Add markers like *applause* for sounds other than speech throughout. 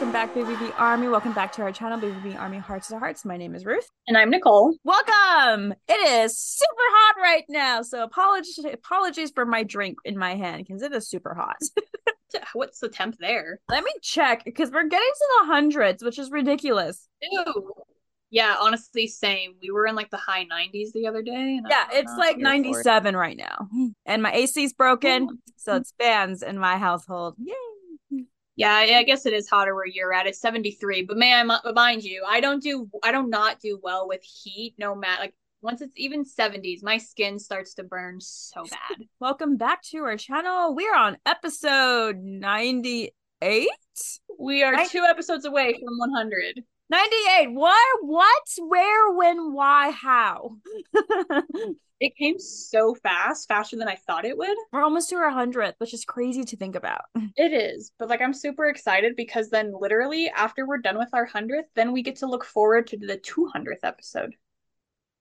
Welcome back, BVB Army. Welcome back to our channel, BVB Army Hearts to Hearts. My name is Ruth. And I'm Nicole. Welcome. It is super hot right now, so apologies apologies for my drink in my hand because it is super hot. *laughs* What's the temp there? Let me check because we're getting to the hundreds, which is ridiculous. Ew. Yeah, honestly, same. We were in like the high 90s the other day. yeah, it's like 97 right now. And my AC's broken, *laughs* so it's fans in my household. Yay. Yeah, I guess it is hotter where you're at. It's 73, but may man, mind you, I don't do, I don't not do well with heat. No matter, like once it's even 70s, my skin starts to burn so *laughs* bad. Welcome back to our channel. We're on episode 98. We are two episodes away from 100. 98. What? What? Where? When? Why? How? *laughs* it came so fast, faster than I thought it would. We're almost to our 100th, which is crazy to think about. *laughs* It is. But like, I'm super excited because then literally after we're done with our 100th, then we get to look forward to the 200th episode.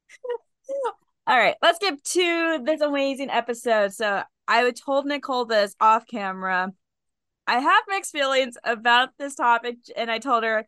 *laughs* All right, let's get to this amazing episode. So I told Nicole this off camera. I have mixed feelings about this topic, and I told her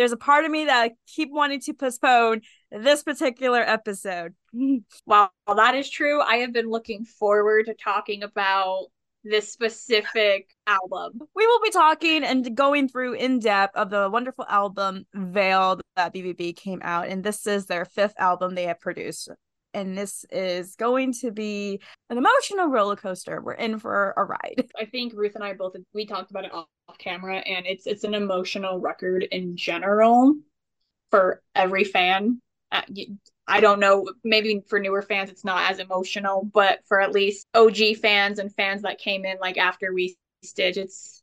there's a part of me that I keep wanting to postpone this particular episode. *laughs* While that is true, I have been looking forward to talking about this specific album. We will be talking and going through in depth of the wonderful album Vale that BVB came out, and this is their fifth album they have produced and this is going to be an emotional roller coaster. We're in for a ride. I think Ruth and I both we talked about it off camera, and it's it's an emotional record in general for every fan. Uh, I don't know, maybe for newer fans it's not as emotional, but for at least OG fans and fans that came in like after we stitch, it's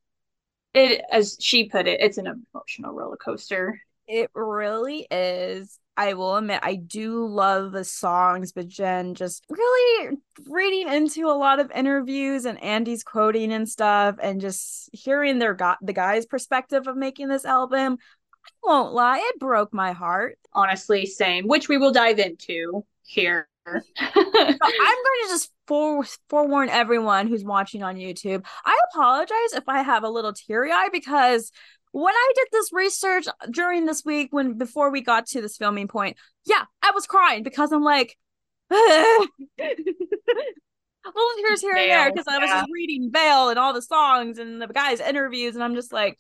it as she put it, it's an emotional roller coaster. It really is. I will admit I do love the songs, but Jen just really reading into a lot of interviews and Andy's quoting and stuff, and just hearing their got the guy's perspective of making this album. I won't lie, it broke my heart. Honestly, same. Which we will dive into here. *laughs* I'm going to just fore- forewarn everyone who's watching on YouTube. I apologize if I have a little teary eye because when I did this research during this week, when before we got to this filming point, yeah, I was crying because I'm like, *laughs* little tears here and there because I was just reading Vale and all the songs and the guys' interviews, and I'm just like,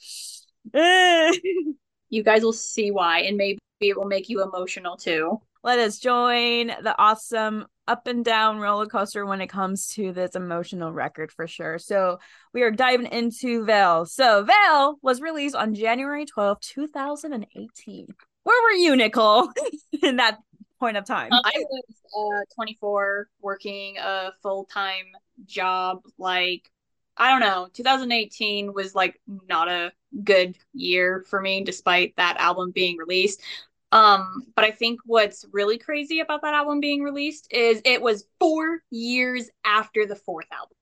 *laughs* you guys will see why, and maybe it will make you emotional too. Let us join the awesome up and down roller coaster when it comes to this emotional record for sure. So we are diving into Vale. So Vale was released on January 12th, 2018. Where were you, Nicole, *laughs* in that point of time? I was uh, 24 working a full-time job like I don't know, 2018 was like not a good year for me despite that album being released. Um, but I think what's really crazy about that album being released is it was four years after the fourth album.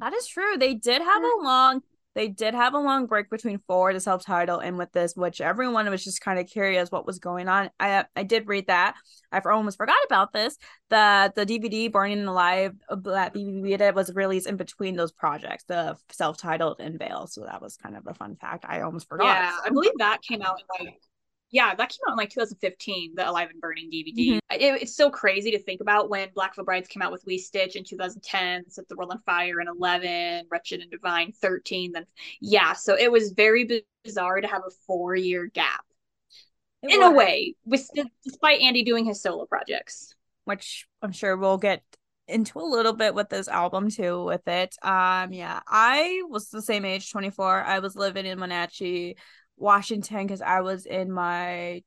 That is true. They did have a long they did have a long break between four, the self-title, and with this, which everyone was just kind of curious what was going on. I I did read that. I almost forgot about this. That the DVD Burning Alive that BVB did was released in between those projects, the self-titled and Vale. So that was kind of a fun fact. I almost forgot. Yeah, I believe that came out in like yeah, that came out in like 2015, the Alive and Burning DVD. Mm-hmm. It, it's so crazy to think about when Black Veil Brides came out with We Stitch in 2010, Set the World on Fire in 11, Wretched and Divine 13. Then, yeah, so it was very bizarre to have a four year gap it in was. a way, with despite Andy doing his solo projects. Which I'm sure we'll get into a little bit with this album too with it um yeah i was the same age 24 i was living in Wenatchee Washington because I was in my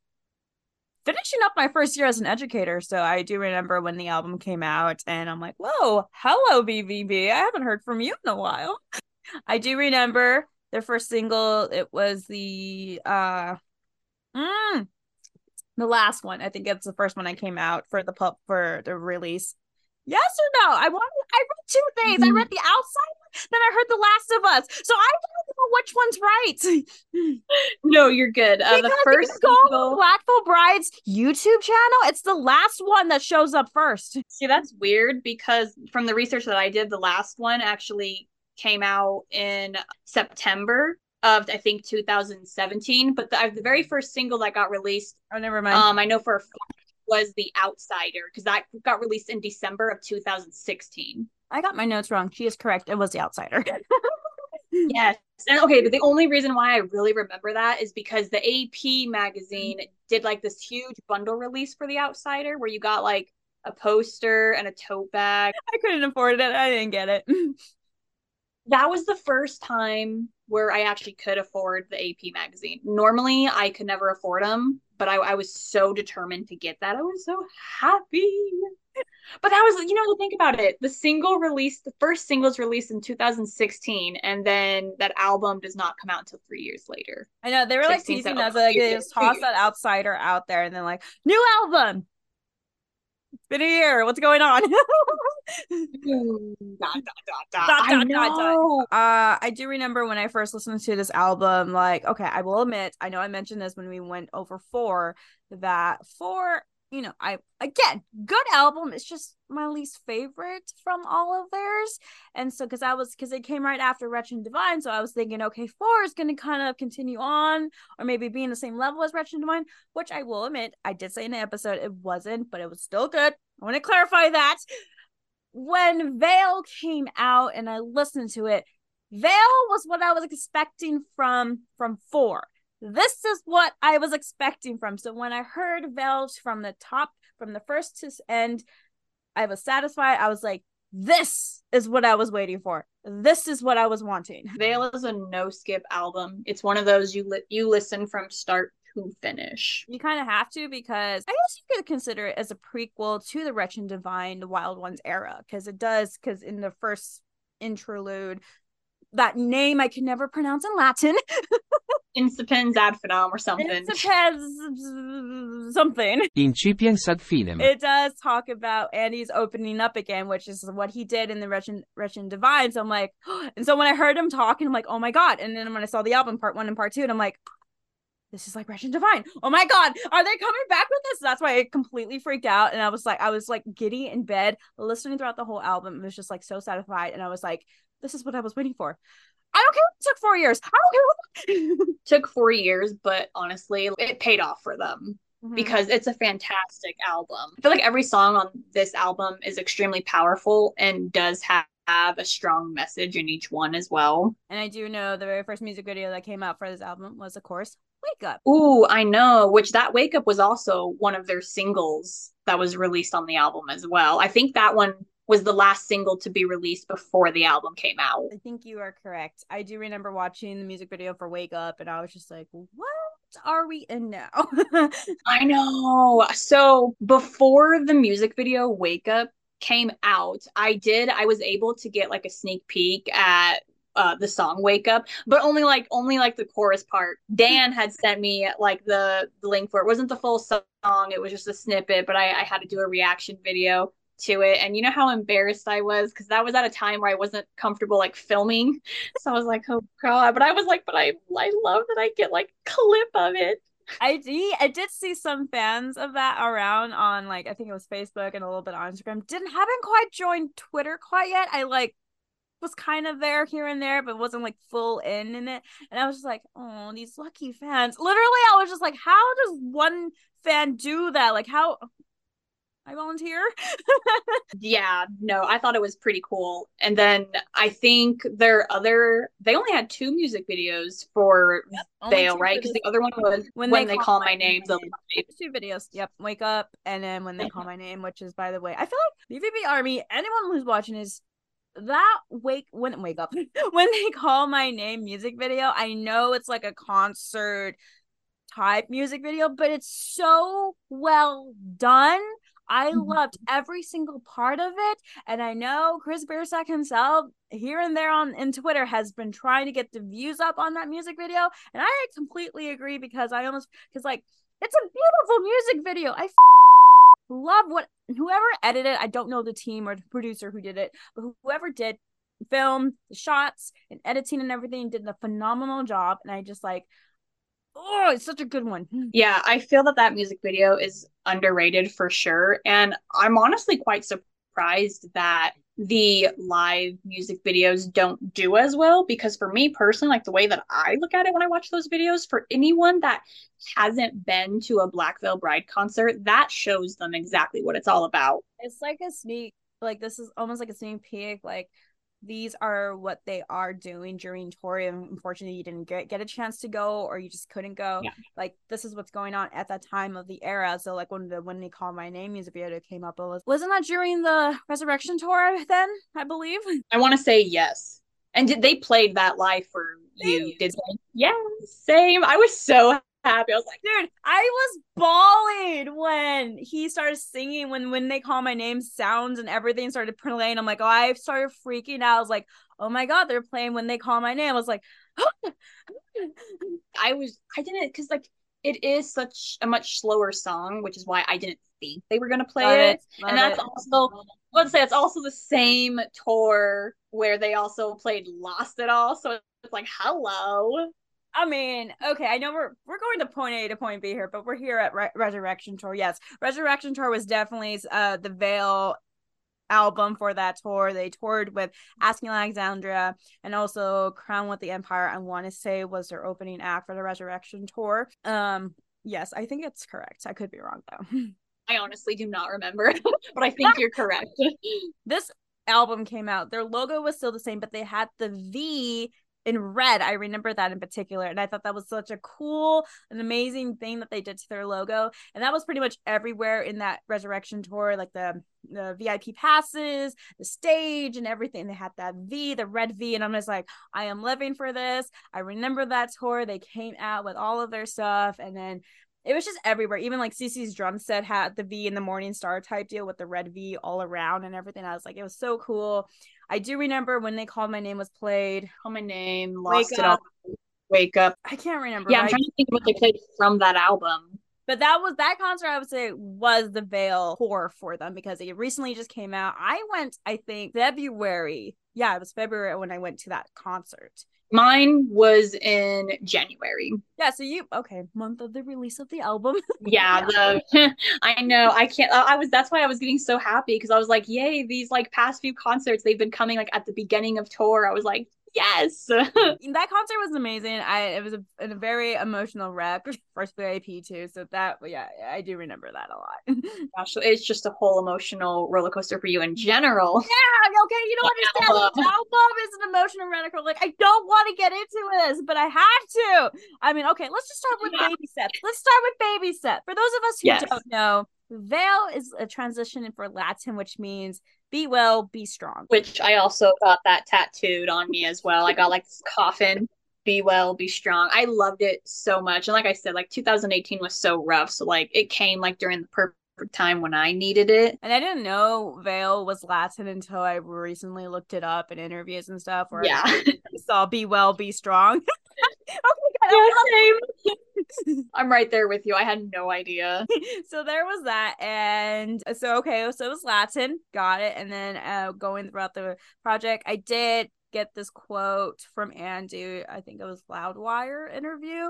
finishing up my first year as an educator. So I do remember when the album came out, and I'm like, whoa, hello, BVB. I haven't heard from you in a while. *laughs* I do remember their first single. It was the uh mm, the last one. I think it's the first one I came out for the pub for the release. Yes or no? I want. I read two things. Mm-hmm. I read the outside, then I heard the Last of Us. So I don't know which one's right. *laughs* no, you're good. Uh, the first go Black Veil Bride's YouTube channel, it's the last one that shows up first. See, that's weird because from the research that I did, the last one actually came out in September of I think 2017. But the, the very first single that got released, oh never mind. Um, I know for a was The Outsider because that got released in December of 2016. I got my notes wrong. She is correct. It was The Outsider. *laughs* yes, and okay, but the only reason why I really remember that is because the AP magazine did like this huge bundle release for The Outsider where you got like a poster and a tote bag. *laughs* I couldn't afford it. I didn't get it. *laughs* that was the first time where I actually could afford the AP magazine. Normally, I could never afford them, but I, I was so determined to get that. I was so happy. But that was, you know, think about it. The single released, the first single singles released in 2016, and then that album does not come out until three years later. I know they were like teasing us, like they just toss that outsider out there, and then like new album, it's been a year. What's going on? *laughs* dot, dot, dot, I know. Uh, I do remember when I first listened to this album. Like, okay, I will admit, I know I mentioned this when we went over four. That four you know, I again, good album. It's just my least favorite from all of theirs. And so, because I was, because it came right after Wretched Divine, so I was thinking, okay, four is going to kind of continue on, or maybe be in the same level as Wretched Divine, which I will admit, I did say in the episode it wasn't, but it was still good. I want to clarify that. When Vale came out and I listened to it, Vale was what I was expecting from from four this is what I was expecting from. So when I heard Vale from the top, from the first to end, I was satisfied. I was like, this is what I was waiting for. This is what I was wanting. Vale is a no skip album. It's one of those you li- you listen from start to finish. You kind of have to because I guess you could consider it as a prequel to the Wretched Divine, the Wild Ones era, because it does. Because in the first interlude, that name I can never pronounce in Latin. *laughs* Incipens ad finem or something. Incipens something. Incipiens ad finem. It does talk about Andy's opening up again, which is what he did in the Russian Wretched Divine. So I'm like, *gasps* and so when I heard him talking, I'm like, oh my God. And then when I saw the album part one and part two, and I'm like, *gasps* this is like Wretched Divine. Oh my God, are they coming back with this? That's why I completely freaked out. And I was like, I was like giddy in bed, listening throughout the whole album. It was just like so satisfied. And I was like, this is what I was waiting for. I don't care. It took four years. I don't care. *laughs* took four years, but honestly, it paid off for them mm-hmm. because it's a fantastic album. I feel like every song on this album is extremely powerful and does have have a strong message in each one as well. And I do know the very first music video that came out for this album was, of course, Wake Up. Ooh, I know. Which that Wake Up was also one of their singles that was released on the album as well. I think that one was the last single to be released before the album came out. I think you are correct. I do remember watching the music video for Wake Up and I was just like, what are we in now? *laughs* I know. So before the music video Wake Up came out, I did, I was able to get like a sneak peek at uh, the song "Wake Up," but only like only like the chorus part. Dan had sent me like the, the link for it. it. wasn't the full song; it was just a snippet. But I, I had to do a reaction video to it and you know how embarrassed i was because that was at a time where i wasn't comfortable like filming *laughs* so i was like oh god but i was like but i i love that i get like clip of it I did, I did see some fans of that around on like I think it was Facebook and a little bit on Instagram. Didn't haven't quite joined Twitter quite yet. I like was kind of there here and there, but wasn't like full in in it. And I was just like, oh, these lucky fans. Literally, I was just like, how does one fan do that? Like, how I volunteer. *laughs* yeah, no, I thought it was pretty cool. And then I think their other they only had two music videos for yep, Vale, right? Because the other one was when, when they, they, call, my name. name. Two videos. Yep, wake up and then when they *laughs* call my name, which is by the way, I feel like BVB Army. Anyone who's watching is that wake when wake up *laughs* when they call my name music video. I know it's like a concert type music video, but it's so well done I mm-hmm. loved every single part of it. And I know Chris Bearsack himself here and there on in Twitter has been trying to get the views up on that music video. And I completely agree because I almost because like it's a beautiful music video. I f- love what whoever edited. I don't know the team or the producer who did it, but whoever did film the shots and editing and everything did a phenomenal job. And I just like oh, it's such a good one. Hmm. Yeah, I feel that that music video is underrated for sure. And I'm honestly quite surprised surprised that the live music videos don't do as well because for me personally like the way that i look at it when i watch those videos for anyone that hasn't been to a black veil bride concert that shows them exactly what it's all about it's like a sneak like this is almost like a sneak peek like these are what they are doing during tour and unfortunately you didn't get, get a chance to go or you just couldn't go. Yeah. like this is what's going on at that time of the era. So like when the when they call my name music video came up it was wasn't that during the resurrection tour then i believe? I want to say yes. And did they played that live for you. Did they? Yeah same. I was so happy. I was like, dude, I was bawling when he started singing when when they call my name sounds and everything started playing. I'm like, oh, I started freaking out. I was like, oh my god, they're playing when they call my name. I was like, *gasps* I was I didn't because like it is such a much slower song, which is why I didn't think they were gonna play Love it. it. and that's it. also let's say it's also the same tour where they also played Lost It All. So it's like, hello. I mean, okay, I know we're we're going to point A to point B here, but we're here at Re- Resurrection Tour. Yes, Resurrection Tour was definitely uh the Vale album for that tour. They toured with Asking Alexandria and also Crown with the Empire. I want to say was their opening act for the Resurrection Tour. Um, yes, I think it's correct. I could be wrong though. *laughs* I honestly do not remember, *laughs* but I think you're correct. *laughs* this album came out. Their logo was still the same, but they had the V in red. I remember that in particular. And I thought that was such a cool and amazing thing that they did to their logo. And that was pretty much everywhere in that resurrection tour, like the the VIP passes, the stage, and everything. They had that V, the red V, and I'm just like, I am living for this. I remember that tour. They came out with all of their stuff, and then it was just everywhere. Even like CC's drum set had the V in the Morning Star type deal with the red V all around and everything. I was like, it was so cool. I do remember when they called my name was played. Call my name, lost Wake it up. all. Wake up. I can't remember. Yeah, I'm trying to think of what they played from that album. But that was that concert. I would say was the Vale tour for them because it recently just came out. I went, I think February. Yeah, it was February when I went to that concert. Mine was in January. Yeah, so you okay, month of the release of the album. *laughs* yeah, the *laughs* I know. I can't I was that's why I was getting so happy because I was like, "Yay, these like past few concerts they've been coming like at the beginning of tour." I was like, yes. *laughs* That concert was amazing. I it was a, a very emotional rep *laughs* first vip too. So that yeah i do remember that a lot. *laughs* Gosh it's just a whole emotional roller coaster for you in general. Yeah okay you don't understand the album is an emotional roller coaster. Like i don't want to get into this but i have to. I mean okay let's just start with yeah. baby steps let's start with baby steps for those of us who yes. don't know Vale is a transition for Latin, which means be well, be strong. Which I also got that tattooed on me as well. I got like this coffin, be well, be strong. I loved it so much. And like I said, like 2018 was so rough. So like it came like during the perfect time when I needed it. And I didn't know Vale was Latin until I recently looked it up in interviews and stuff where yeah. I saw be well, be strong. *laughs* okay, *laughs* yeah, *laughs* same. *laughs* I'm right there with you. I had no idea. so there was that. And so, okay, so it was Latin. Got it. And then uh, going throughout the project, I did get this quote from Andy. I think it was Loudwire interview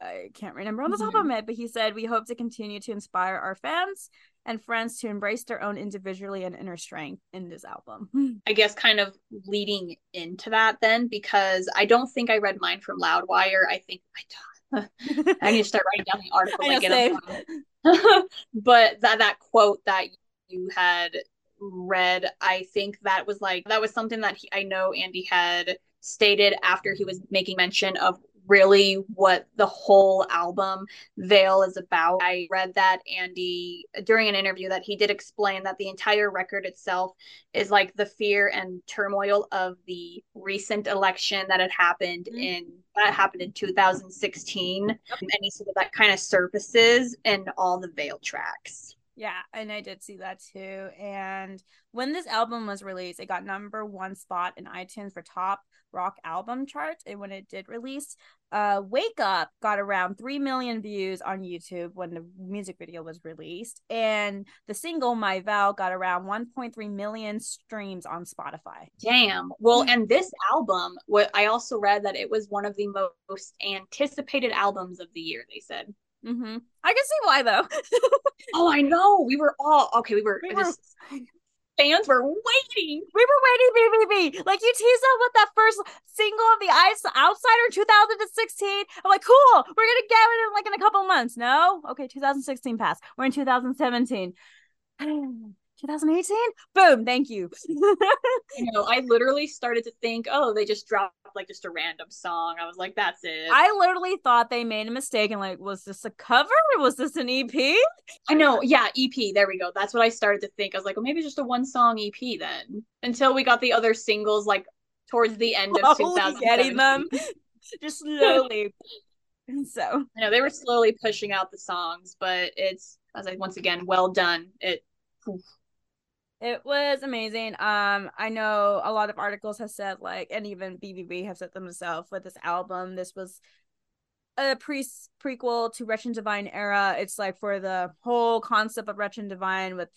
I can't remember on the top mm-hmm. of my head, but he said, We hope to continue to inspire our fans and friends to embrace their own individually and inner strength in this album. I guess kind of leading into that then, because I don't think I read mine from Loudwire. I think I *laughs* I need to start writing down the *laughs* article again. *laughs* but that that quote that you had read, I think that was like that was something that he, I know Andy had stated after he was making mention of really what the whole album Vale is about. I read that Andy during an interview that he did explain that the entire record itself is like the fear and turmoil of the recent election that had happened mm-hmm. in that happened in 2016 and he said that, that kind of surfaces in all the Vale tracks. Yeah, and I did see that too. And when this album was released, it got number one spot in iTunes for top rock album chart. And when it did release, uh, Wake Up got around 3 million views on YouTube when the music video was released. And the single My Vow got around 1.3 million streams on Spotify. Damn. Well, and this album, what I also read that it was one of the most anticipated albums of the year, they said. Mm-hmm. I can see why though. *laughs* oh, I know. We were all okay. We were. We were fans were waiting. We were waiting, BVB. Like you teased us with that first single of the Ice Outsider 2016. I'm like, cool. We're gonna get it in like in a couple months. No, okay, 2016 passed. We're in 2017. *sighs* *sighs* 2018 boom thank you. *laughs* You know i literally started to think oh they just dropped like just a random song. I was like that's it. I literally thought they made a mistake and like was this a cover? Was this an ep i know yeah ep there we go. That's what i started to think. I was like well maybe just a one song ep then. Until we got the other singles like towards the end of 2000 getting them. *laughs* Just slowly. *laughs* So. I know they were slowly pushing out the songs but it's as i once again well done. It it was amazing. Um, I know a lot of articles have said like, and even BVB have said themselves with this album. This was a pre prequel to Wretched Divine era. It's like for the whole concept of Wretched Divine with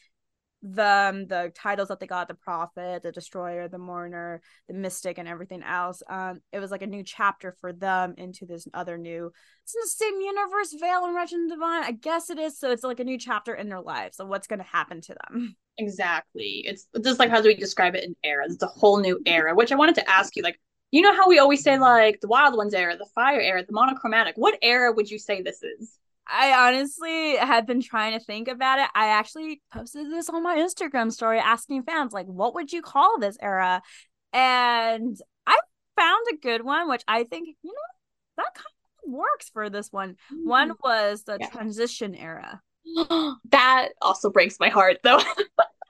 the um, the titles that they got the prophet the destroyer the mourner the mystic and everything else um it was like a new chapter for them into this other new it's in the same universe vale and wretched divine i guess it is so it's like a new chapter in their lives so what's going to happen to them. *laughs* Exactly it's just like how do we describe it in era it's a whole new era which i wanted to ask you like you know how we always say like the wild ones era the fire era the monochromatic what era would you say this is I honestly have been trying to think about it. I actually posted this on my Instagram story asking fans, like, what would you call this era? And I found a good one, which I think, you know, that kind of works for this one. Mm-hmm. One was the yeah. transition era. *gasps* that also breaks my heart, though.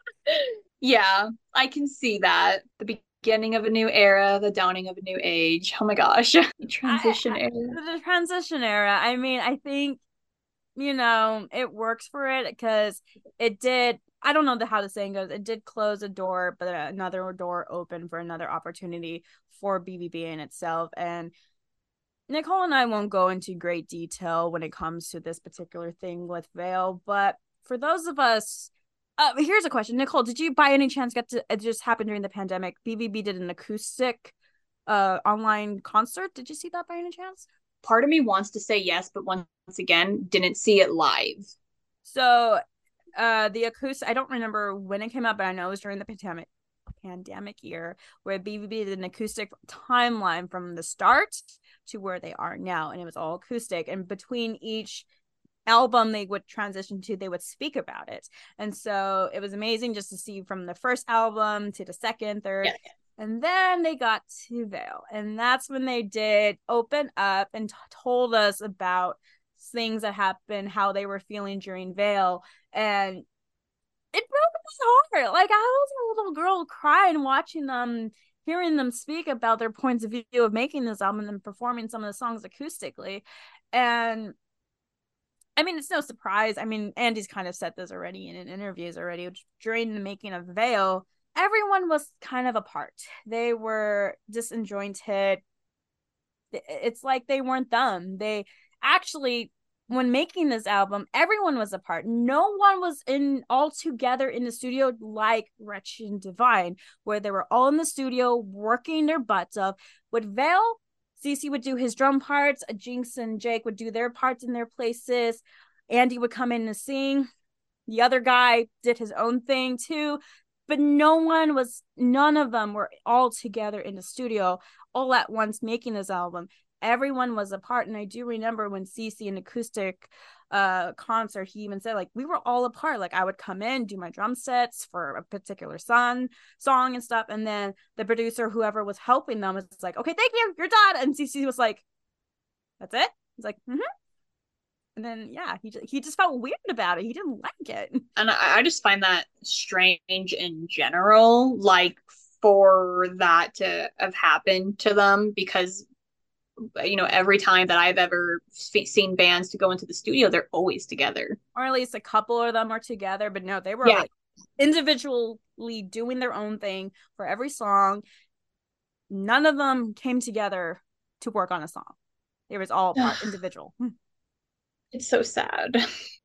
*laughs* yeah, I can see that. The beginning of a new era, the dawning of a new age. Oh my gosh. *laughs* The transition I, era. The transition era. I mean, I think you know, it works for it because it did. I don't know the, how the saying goes. It did close a door, but another door opened for another opportunity for BVB in itself. And Nicole and I won't go into great detail when it comes to this particular thing with Vale, but for those of us, uh, here's a question, Nicole. Did you by any chance get to? It just happened during the pandemic. BVB did an acoustic, uh, online concert. Did you see that by any chance? part of me wants to say yes, but once again, didn't see it live. So, uh, the acoustic, I don't remember when it came out, but I know it was during the pandemic pandemic year where BVB did an acoustic timeline from the start to where they are now, and it was all acoustic. And between each album they would transition to, they would speak about it. And so it was amazing just to see from the first album to the second, third, yeah, yeah. And then they got to Vale. And that's when they did open up and t- told us about things that happened, how they were feeling during Vale. And it broke my heart. Like I was a little girl crying watching them, hearing them speak about their points of view of making this album and performing some of the songs acoustically. And I mean, it's no surprise. I mean, Andy's kind of said this already in interviews already. During the making of Vale, everyone was kind of apart. They were disjointed. It's like they weren't them. They actually when making this album, everyone was apart. No one was in all together in the studio like Wretched Divine, where they were all in the studio working their butts off. With Vale, CC would do his drum parts, Jinx and Jake would do their parts in their places. Andy would come in and sing. The other guy did his own thing too but no one was none of them were all together in the studio all at once making this album everyone was apart and i do remember when cc in acoustic uh concert he even said like we were all apart like i would come in do my drum sets for a particular song song and stuff and then the producer whoever was helping them was like okay thank you you're done. And cc was like that's it? He's like mm-hmm. And then yeah he he just felt weird about it. He didn't like it. *laughs* And I, I just find that strange in general like for that to have happened to them because you know every time that i've ever seen bands to go into the studio they're always together. Or at least a couple of them are together but no they were yeah. like individually doing their own thing for every song. None of them came together to work on a song. It was all *sighs* individual. Hmm. It's so sad.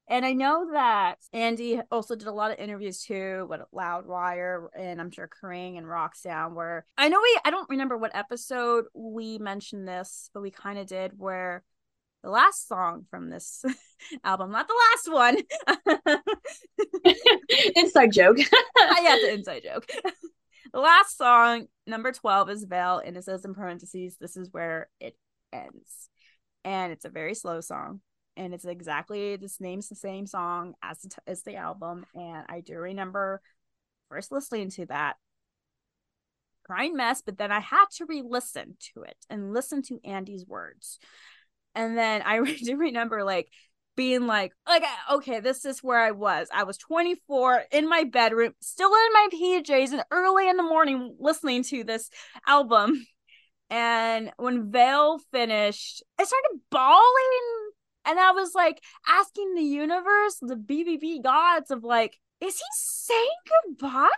And I know that Andy also did a lot of interviews too with Loudwire and I'm sure Kerrang and Rocksound where I know we I don't remember what episode we mentioned this, but we kind of did where the last song from this *laughs* album, not the last one. *laughs* inside joke. I got the inside joke. *laughs* the last song, number 12, is Vale, and it says in parentheses, this is where it ends. And it's a very slow song. And it's exactly this name's the same song as the, as the album. And I do remember first listening to that crying mess, but then I had to re listen to it and listen to Andy's words. And then I *laughs* do remember like being like, like, okay, this is where I was. I was 24 in my bedroom, still in my PJs, and early in the morning listening to this album. And when Vale finished, I started bawling. And I was like asking the universe, the BVB gods, of like, is he saying goodbye?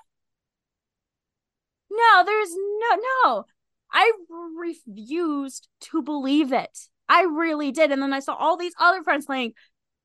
No, there's no, no. I refused to believe it. I really did. And then I saw all these other friends saying,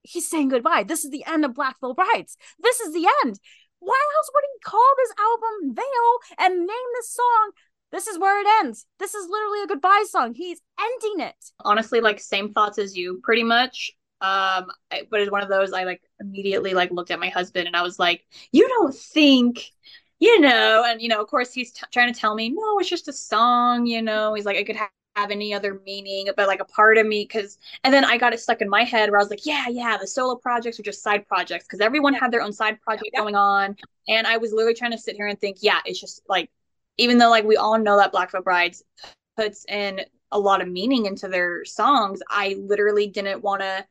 he's saying goodbye. This is the end of Black Veil Brides. This is the end. Why else would he call this album Vale and name this song? This is where it ends. This is literally a goodbye song. He's ending it. Honestly, like same thoughts as you, pretty much. Um, I, but it's one of those I like immediately like looked at my husband and I was like, "You don't think you know, and you know, of course, he's t- trying to tell me, no, it's just a song, you know. He's like, I could ha- have any other meaning, but like a part of me, because, and then I got it stuck in my head where I was like, yeah, yeah, the solo projects are just side projects because everyone had their own side project yeah. going on, and I was literally trying to sit here and think, yeah, it's just like, even though like we all know that Black Veil Brides puts in a lot of meaning into their songs, I literally didn't want to,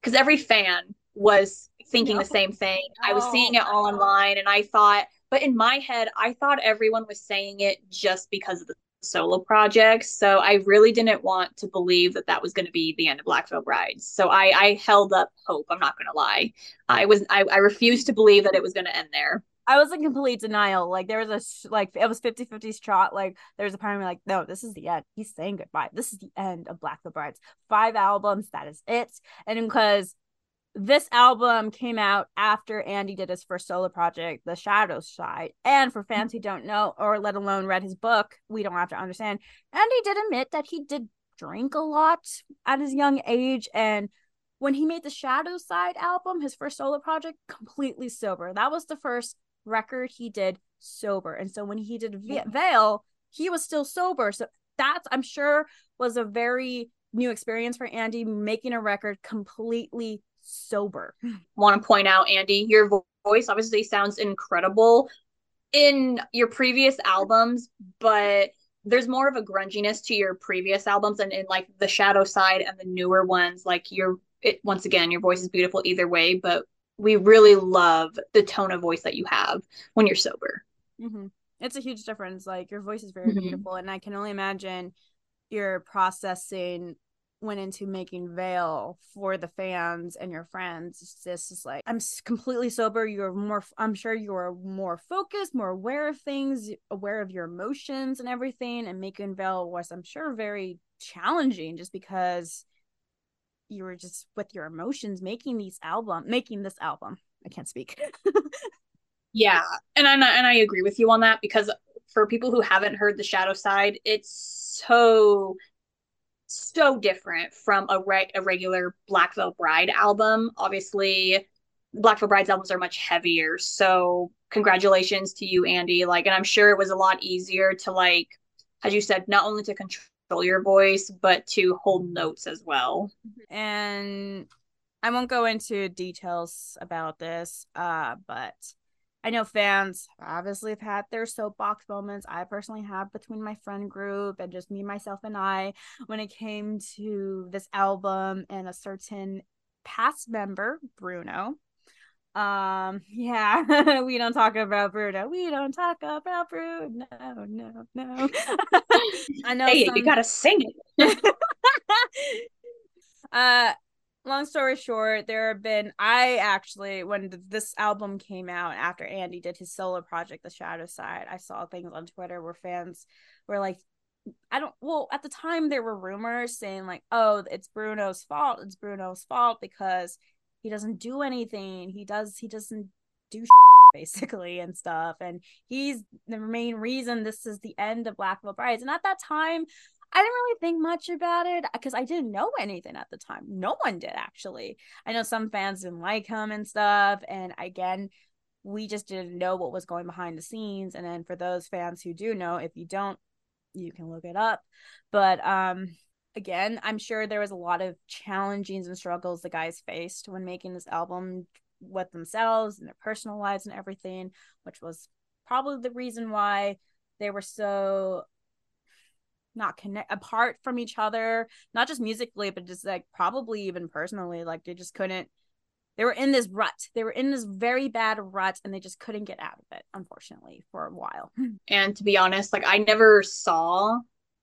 because every fan was thinking no. the same thing. I was seeing it all online, and I thought but in my head, I thought everyone was saying it just because of the solo projects. So I really didn't want to believe that that was going to be the end of Black Veil Brides. So I, I held up hope. I'm not going to lie. I was I, I refused to believe that it was going to end there. I was in complete denial. Like there was a like it was 50 50 shot. Like there's a part of me like, no, this is the end. He's saying goodbye. This is the end of Black Veil Brides. Five albums, that is it. And because this album came out after Andy did his first solo project, The Shadow Side. And for fans who don't know, or let alone read his book, we don't have to understand. Andy did admit that he did drink a lot at his young age. And when he made the Shadow Side album, his first solo project, completely sober. That was the first record he did sober. And so when he did v- Vale, he was still sober. So that's, I'm sure, was a very new experience for Andy making a record completely sober. Want to point out, Andy, your voice obviously sounds incredible in your previous albums, but there's more of a grunginess to your previous albums and in like the shadow side and the newer ones like your it once again your voice is beautiful either way but we really love the tone of voice that you have when you're sober mm-hmm. it's a huge difference like your voice is very mm-hmm. beautiful and i can only imagine you're processing went into making Vale for the fans and your friends. This is like I'm completely sober. You're more. I'm sure you're more focused, more aware of things, aware of your emotions and everything. And making Vale was, I'm sure, very challenging, just because you were just with your emotions making these album, making this album. I can't speak. *laughs* yeah, and I and I agree with you on that because for people who haven't heard the Shadow Side, it's so so different from a, re- a regular Black Veil Bride album. Obviously, Black Veil Brides albums are much heavier. So congratulations to you, Andy. Like, and I'm sure it was a lot easier to like, as you said, not only to control your voice, but to hold notes as well. And I won't go into details about this, uh, but I know fans obviously have had their soapbox moments. I personally have between my friend group and just me, myself, and I when it came to this album and a certain past member, Bruno. Um, *laughs* yeah, *laughs* we don't talk about Bruno. We don't talk about Bruno. No, no, no. *laughs* I know hey, some... you gotta sing it. uh long story short, there have been I actually when this album came out after Andy did his solo project, The Shadow Side, I saw things on Twitter where fans were like, I don't well at the time there were rumors saying like, oh, it's Bruno's fault. It's Bruno's fault because he doesn't do anything. He does he doesn't do *laughs* basically and stuff and he's the main reason this is the end of Black Veil Brides and at that time I didn't really think much about it because I didn't know anything at the time. No one did actually. I know some fans didn't like him and stuff. And again, we just didn't know what was going behind the scenes. And then for those fans who do know, if you don't, you can look it up. But um again, I'm sure there was a lot of challenges and struggles the guys faced when making this album with themselves and their personal lives and everything, which was probably the reason why they were so not connect apart from each other, not just musically, but just like probably even personally. Like they just couldn't they were in this rut. They were in this very bad rut and they just couldn't get out of it, unfortunately, for a while. *laughs* And to be honest, like I never saw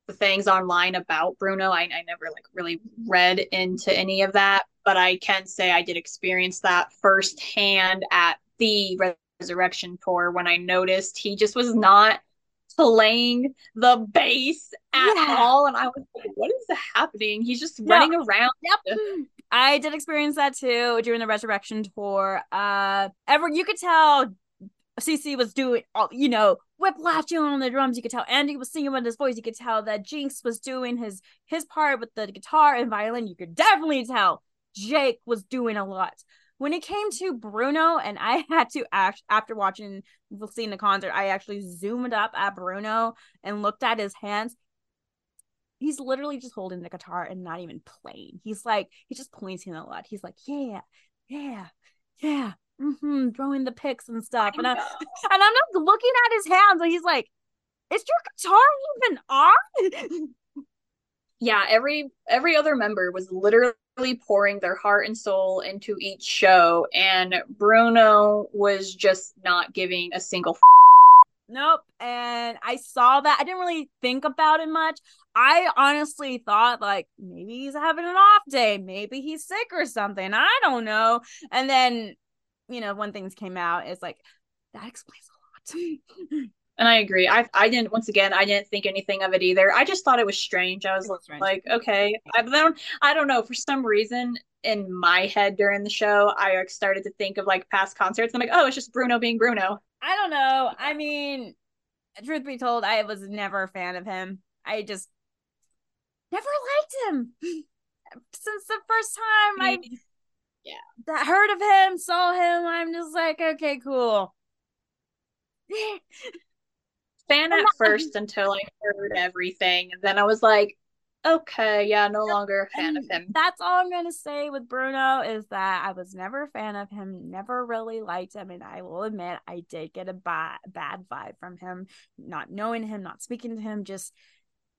the things online about Bruno. I, I never like really read into any of that, but I can say I did experience that firsthand at the Resurrection tour when I noticed he just was not playing the bass at yeah. all. And I was like, what is happening? He's just running around. Yep. I did experience that too during the Resurrection tour. Uh ever you could tell CC was doing all you know, whiplashing on the drums. You could tell Andy was singing with his voice. You could tell that Jinx was doing his his part with the guitar and violin. You could definitely tell Jake was doing a lot. When it came to Bruno, and I *laughs* had to act after watching seeing the concert, I actually zoomed up at Bruno and looked at his hands. He's literally just holding the guitar and not even playing. He's like he's just points pointing a lot. He's like, yeah, yeah, yeah, mm-hmm, throwing the picks and stuff. And, I, *laughs* and I'm not looking at his hands, and he's like, "Is your guitar even on?" *laughs* yeah, every every other member was literally pouring their heart and soul into each show, and Bruno was just not giving a single. F- Nope. And I saw that. I didn't really think about it much. I honestly thought like maybe he's having an off day. Maybe he's sick or something. I don't know. And then you know, when things came out, it's like that explains a lot. and I agree. I I didn't once again I didn't think anything of it either. I just thought it was strange. I was, was like, okay, I don't I don't know for some reason in my head during the show I started to think of like past concerts. I'm like, oh, it's just Bruno being Bruno. I don't know. I mean, truth be told, I was never a fan of him. I just never liked him since the first time I yeah. That heard of him saw him i'm just like okay cool. *laughs* Fan at first until i heard everything and then i was like okay yeah no longer a fan of him. That's all i'm gonna say with bruno is that i was never a fan of him never really liked him and i will admit i did get a bad bad vibe from him not knowing him not speaking to him just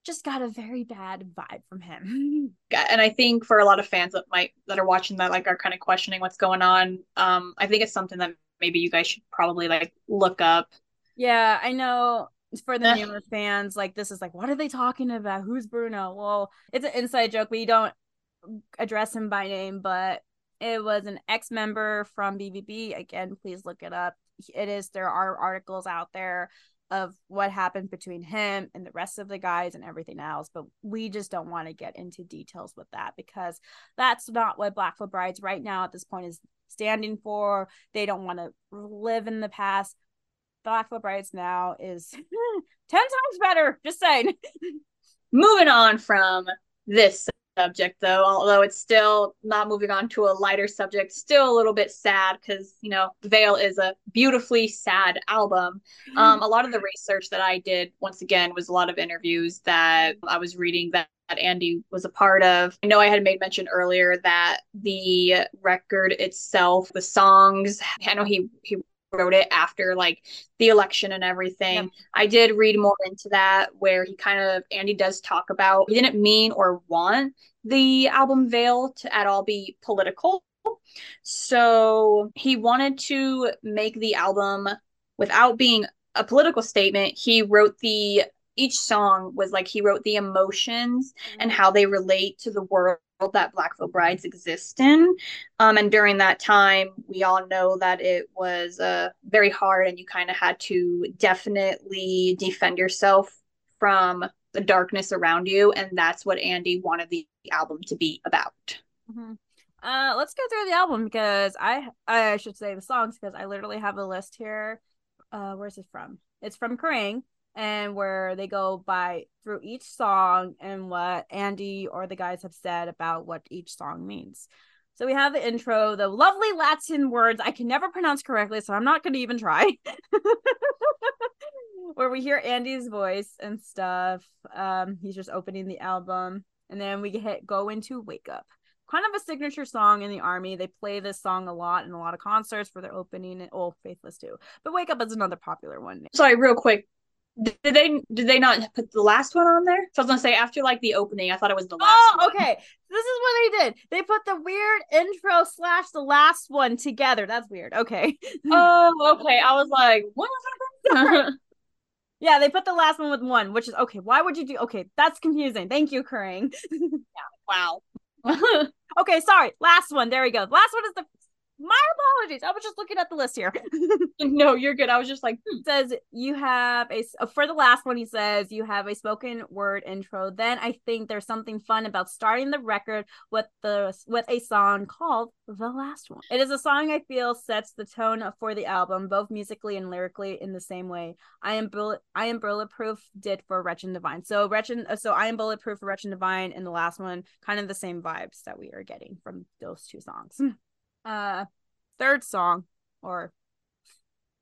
just got a very bad vibe from him. *laughs* and I think for a lot of fans that might that are watching that like are kind of questioning what's going on, um, I think it's something that maybe you guys should probably like look up. Yeah, I know for the newer fans, like this is like, what are they talking about? Who's Bruno? Well, it's an inside joke. We don't address him by name, but it was an ex-member from BVB. Again, please look it up. It is there are articles out there of what happened between him and the rest of the guys and everything else. But we just don't want to get into details with that because that's not what Black Veil Brides right now at this point is standing for. They don't want to live in the past. Black Veil Brides now is *laughs* 10 times better. Just saying. *laughs* Moving on from this subject though although it's still not moving on to a lighter subject still a little bit sad because you know vale is a beautifully sad album um, a lot of the research that i did once again was a lot of interviews that i was reading that that Andy was a part of. I know I had made mention earlier that the record itself, the songs, I know he he wrote it after like the election and everything. I did read more into that where he kind of Andy does talk about he didn't mean or want the album Vale to at all be political. So he wanted to make the album without being a political statement. He wrote the each song was like he wrote the emotions mm-hmm. and how they relate to the world that Black Veil Brides exist in. Um, and during that time, we all know that it was uh, very hard and you kind of had to definitely defend yourself from the darkness around you. And that's what Andy wanted the album to be about. Mm-hmm. Uh, let's go through the album because I I should say the songs because I literally have a list here. Uh, where's it from? It's from Kerrang. And where they go by through each song and what Andy or the guys have said about what each song means. So we have the intro, the lovely Latin words I can never pronounce correctly, so I'm not going to even try. *laughs* Where we hear Andy's voice and stuff. Um, he's just opening the album, and then we hit go into Wake Up kind of a signature song in the army. They play this song a lot in a lot of concerts for their opening and oh Faithless too. But Wake Up is another popular one. Sorry, real quick. Did they did they not put the last one on there? So I was gonna say after like the opening, I thought it was the last. Oh, one. okay. This is what they did. They put the weird intro slash the last one together. That's weird. Okay. *laughs* Oh, okay. I was like, what was *laughs* yeah, they put the last one with one, which is okay. Why would you do? Okay, that's confusing. Thank you, Kering. *laughs* yeah. Wow. okay, sorry. Last one. There we go. Last one is the my apologies. I was just looking at the list here. *laughs* no, you're good. I was just like, hmm. says you have a uh, for the last one. He says you have a spoken word intro. Then I think there's something fun about starting the record with the with a song called "The Last One." It is a song I feel sets the tone for the album, both musically and lyrically, in the same way. I am bullet. I am bulletproof. Did for Wretched Divine. So Wretched. Uh, so I am bulletproof for Wretched Divine, and the last one, kind of the same vibes that we are getting from those two songs. Uh third song or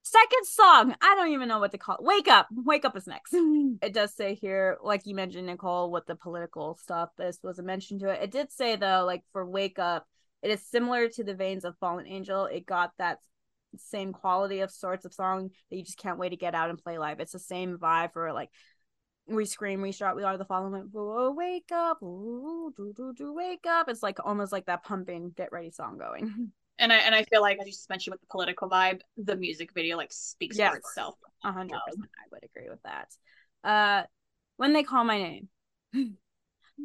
second song. I don't even know what to call it. Wake up. Wake up is next. *laughs* It does say here like you mentioned nicole with the political stuff this was a mention to it. It did say though like for wake up it is similar to the veins of fallen angel. It got that same quality of sorts of song that you just can't wait to get out and play live. It's the same vibe for like we scream, we shout, we are the following. Whoa, wake up, Ooh, do, do, do, wake up. It's like almost like that pumping, get ready song going. *laughs* And I and I feel like as you just mentioned with the political vibe, the music video like speaks yes, for itself. A hundred percent, I would agree with that. Uh, when they call my name, *laughs*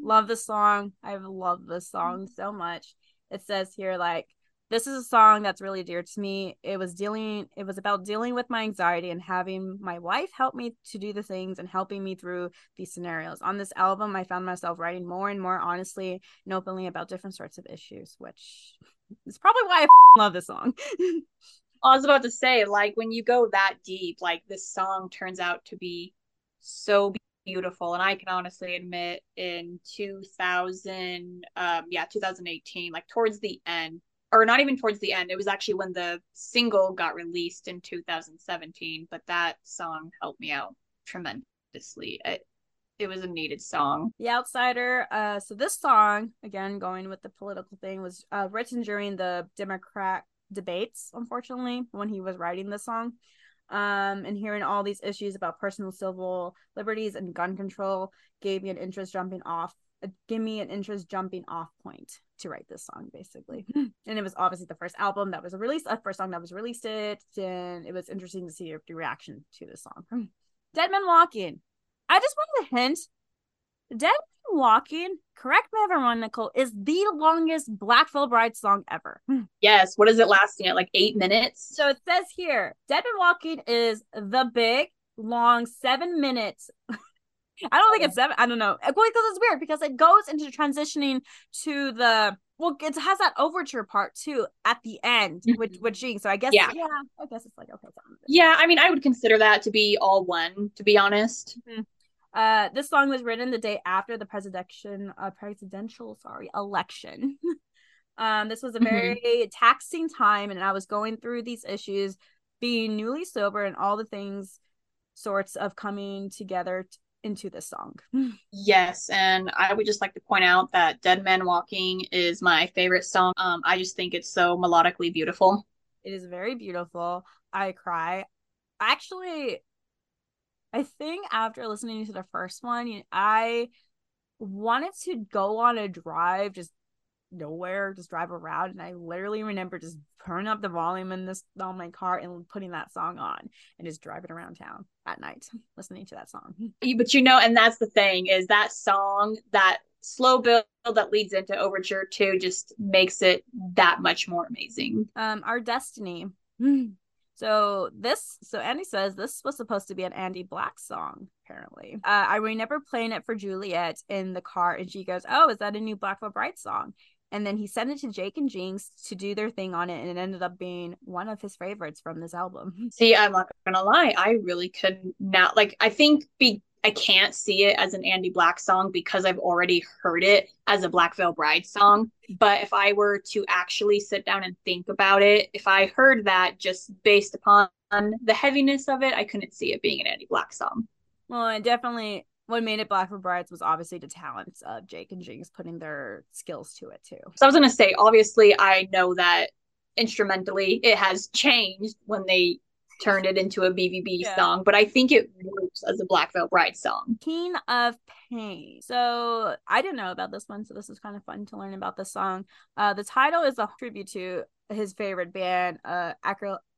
love the song. I've loved this song so much. It says here like this is a song that's really dear to me. It was dealing it was about dealing with my anxiety and having my wife help me to do the things and helping me through these scenarios. On this album, I found myself writing more and more honestly and openly about different sorts of issues, which is probably why I *laughs* love this song. *laughs* I was about to say, like, when you go that deep, like, this song turns out to be so beautiful. And I can honestly admit, in 2000, um, yeah, 2018, like, towards the end, or not even towards the end. It was actually when the single got released in 2017, but that song helped me out tremendously. It, it was a needed song. The Outsider. Uh, so this song, again, going with the political thing, was uh, written during the Democrat debates. Unfortunately, when he was writing this song, um, and hearing all these issues about personal civil liberties and gun control gave me an interest jumping off. Uh, give me an interest jumping off point to write this song basically. Mm-hmm. And it was obviously the first album that was released a first song that was released it. And it was interesting to see the reaction to this song. Mm. Dead man walking. I just wanted to hint. Dead man walking correct me if i'm wrong nicole is the longest black veil bride song ever. Mm. Yes. What is it lasting at like eight minutes? So it says here dead man walking is the big long seven minutes I don't think it's seven. I don't know. Well, because it's weird because it goes into transitioning to the well, it has that overture part too at the end mm-hmm. with with Jinx. So I guess yeah, yeah I guess it's like okay. Yeah, I mean, I would consider that to be all one. To be honest. Mm-hmm. Uh, this song was written the day after the presidential uh, presidential sorry election. *laughs* um, this was a mm-hmm. very mm-hmm. taxing time, and I was going through these issues, being newly sober, and all the things sorts of coming together into this song. Yes, and I would just like to point out that Dead Man Walking is my favorite song. Um I just think it's so melodically beautiful. It is very beautiful. I cry. Actually, I think after listening to the first one, I wanted to go on a drive just nowhere, just drive around. And I literally remember just turning up the volume in this on my car and putting that song on and just driving around town at night listening to that song. *laughs* But you know, and that's the thing is that song, that slow build that leads into Overture 2 just makes it that much more amazing. Um, Our Destiny. So this, so Andy says this was supposed to be an Andy Black song. Apparently, uh, I remember playing it for Juliet in the car, and she goes, "Oh, is that a new Black Veil Bride song?" And then he sent it to Jake and Jinx to do their thing on it, and it ended up being one of his favorites from this album. See, I'm not gonna lie, I really could not like. I think be I can't see it as an Andy Black song because I've already heard it as a Black Veil Bride song. But if I were to actually sit down and think about it, if I heard that just based upon the heaviness of it, I couldn't see it being an Andy Black song. Well, it definitely what made it Black Veil Brides was obviously the talents of Jake and Jinx putting their skills to it too. So I was gonna say, obviously, I know that instrumentally it has changed when they turned it into a BVB yeah. song, but I think it works as a Black Veil Bride song. King of Pain. So I didn't know about this one, so this is kind of fun to learn about this song. Uh, the title is a tribute to his favorite band, uh,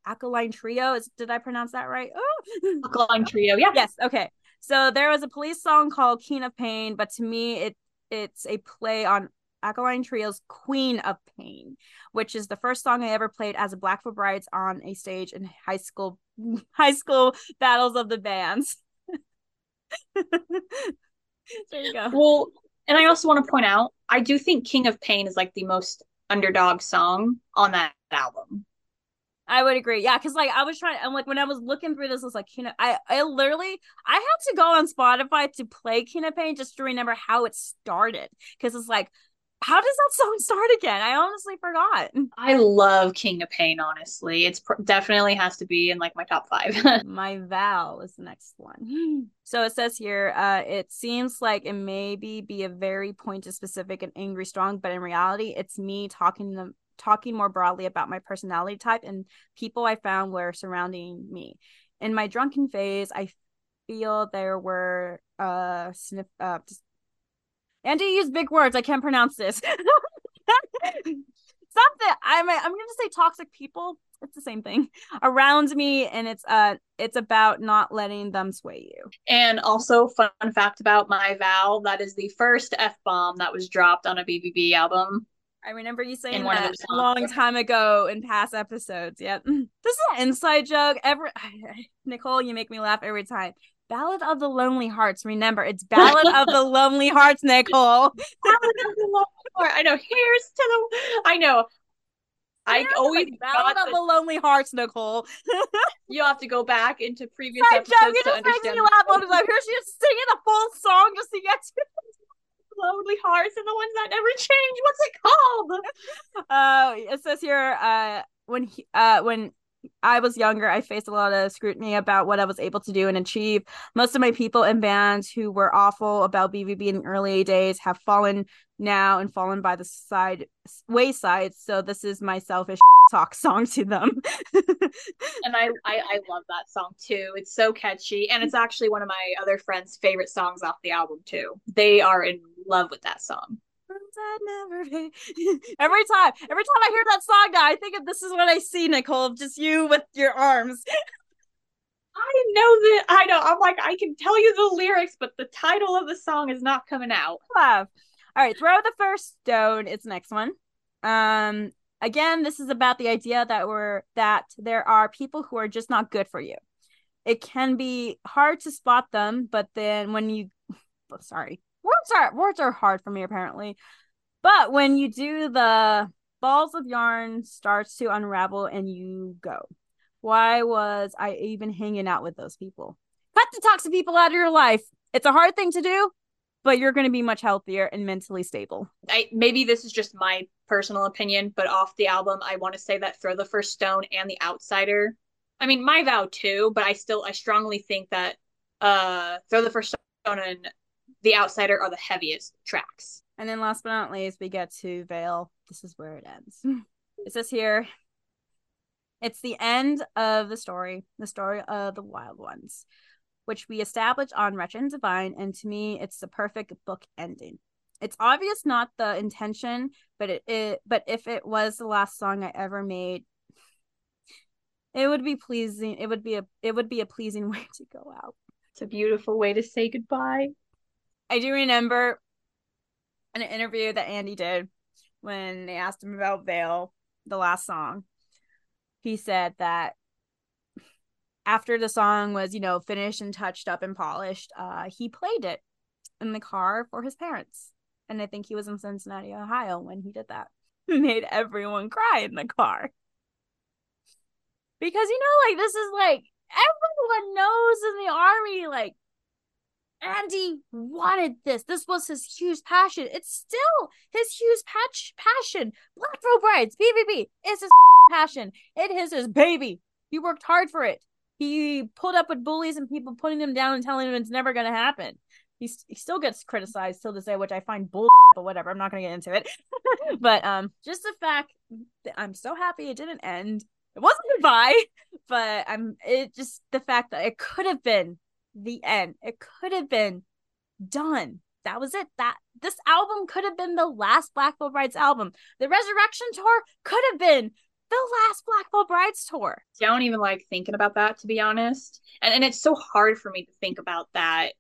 Alkaline Trio. Is did I pronounce that right? Oh. Alkaline Trio, yeah. Yes. Okay. So there was a police song called King of Pain, but to me it it's a play on Alkaline Trio's Queen of Pain, which is the first song I ever played as a Blackfoot Brides on a stage in high school *laughs* high school battles of the bands. *laughs* there you go. Well, and I also want to point out, I do think King of Pain is like the most underdog song on that album. I would agree. Yeah, because like I was trying, I'm like when I was looking through this, I was like, you know, I I literally I had to go on Spotify to play King of Pain just to remember how it started because it's like. How does that *laughs* song start again? I honestly forgot. I love King of Pain. Honestly, it's pr- definitely has to be in like my top five. *laughs* my vow is the next one. *gasps* So it says here, uh, it seems like it may be be a very pointed, specific, and angry strong, but in reality, it's me talking to them talking more broadly about my personality type and people I found were surrounding me. In my drunken phase, I feel there were uh sniff uh. Andy used big words. I can't pronounce this. *laughs* Something I'm I'm gonna say toxic people. It's the same thing around me, and it's uh it's about not letting them sway you. And also, fun fact about my vow: that is the first f bomb that was dropped on a BVB album. I remember you saying that a long time ago in past episodes. Yep. *laughs* This is an inside joke. Every *sighs* Nicole, you make me laugh every time. Ballad of the Lonely Hearts. Remember, it's Ballad of the *laughs* Lonely Hearts, Nicole. Ballad of the Lonely Hearts. I know. Here's to the. I know. I always like Ballad of the... the Lonely Hearts, Nicole. *laughs* you have to go back into previous episodes joke, to understand. You just make me laugh all the time. Here she is singing the full song just to get to lonely hearts and the ones that never change. What's it called? Uh, *laughs* it says here, uh, when he, uh, when I was younger, I faced a lot of scrutiny about what I was able to do and achieve. Most of my people in bands who were awful about BVB in the early days have fallen now and fallen by the side wayside. So this is my selfish *laughs* talk song to them. *laughs* and I, I I love that song too. It's so catchy, and it's actually one of my other friends' favorite songs off the album too. They are in love with that song. *laughs* every time, every time I hear that song now, I think of this is what I see, Nicole, just you with your arms. *laughs* I know that I know. I'm like, I can tell you the lyrics, but the title of the song is not coming out. Love. All right, throw the first stone. It's next one. Um, again, this is about the idea that we're that there are people who are just not good for you. It can be hard to spot them, but then when you, *laughs* sorry, words are words are hard for me apparently, but when you do, the balls of yarn starts to unravel and you go. Why was I even hanging out with those people? Cut the toxic people out of your life. It's a hard thing to do, but you're going to be much healthier and mentally stable. I maybe this is just my personal opinion, but off the album, I want to say that Throw the First Stone and The Outsider. I mean, my vow too, but I still I strongly think that uh Throw the First Stone and The Outsider are the heaviest tracks. And then last but not least, we get to Vale. This is where it ends. *laughs* it says here it's the end of the story, the story of the wild ones which we established on Wretched and Divine, and to me, it's the perfect book ending. It's obvious not the intention, but it, it but if it was the last song I ever made, it would be pleasing. It would be a it would be a pleasing *laughs* way to go out. It's a beautiful way to say goodbye. I do remember an interview that Andy did when they asked him about Vale, the last song. He said that after the song was, you know, finished and touched up and polished, uh, he played it in the car for his parents. And I think he was in Cincinnati, Ohio when he did that. *laughs* Made everyone cry in the car. Because you know, like this is like everyone knows in the army, like Andy wanted this. This was his huge passion. It's still his huge patch passion. Black Veil Brides, BVB, is his *laughs* passion. It is his baby. He worked hard for it. He pulled up with bullies and people putting him down and telling him it's never going to happen. He, he still gets criticized till this day, which I find bull, *laughs* but whatever. I'm not going to get into it. *laughs* but um, just the fact that I'm so happy it didn't end. It wasn't goodbye, but I'm it just the fact that it could have been the end. It could have been done. That was it. That this album could have been the last Black Veil Brides album. The Resurrection tour could have been the last Black Veil Brides tour. Don't even like thinking about that to be honest. And and it's so hard for me to think about that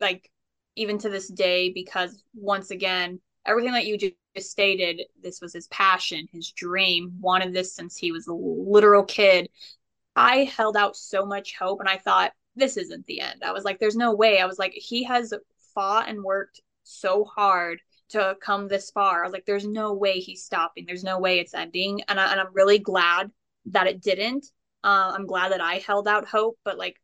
like even to this day because once again, everything that you just stated, this was his passion, his dream, wanted this since he was a literal kid. I held out so much hope and I thought this isn't the end. I was like, there's no way. I was like, he has fought and worked so hard to come this far. I was like, there's no way he's stopping. There's no way it's ending. And, I, and I'm really glad that it didn't. Uh, I'm glad that I held out hope, but like,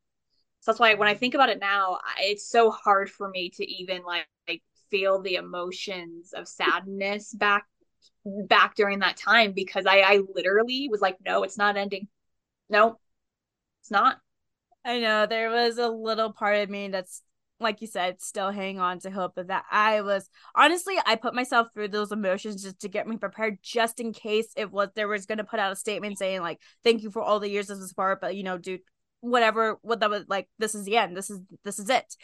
so that's why when I think about it now, it's so hard for me to even like, like feel the emotions of sadness back back during that time because I, I literally was like, no, it's not ending. No, it's not. I know there was a little part of me that's like you said, still hang on to hope that I was honestly I put myself through those emotions just to get me prepared just in case it was there was gonna put out a statement saying like thank you for all the years of support, but you know, dude, whatever what that was like this is the end. This is this is it.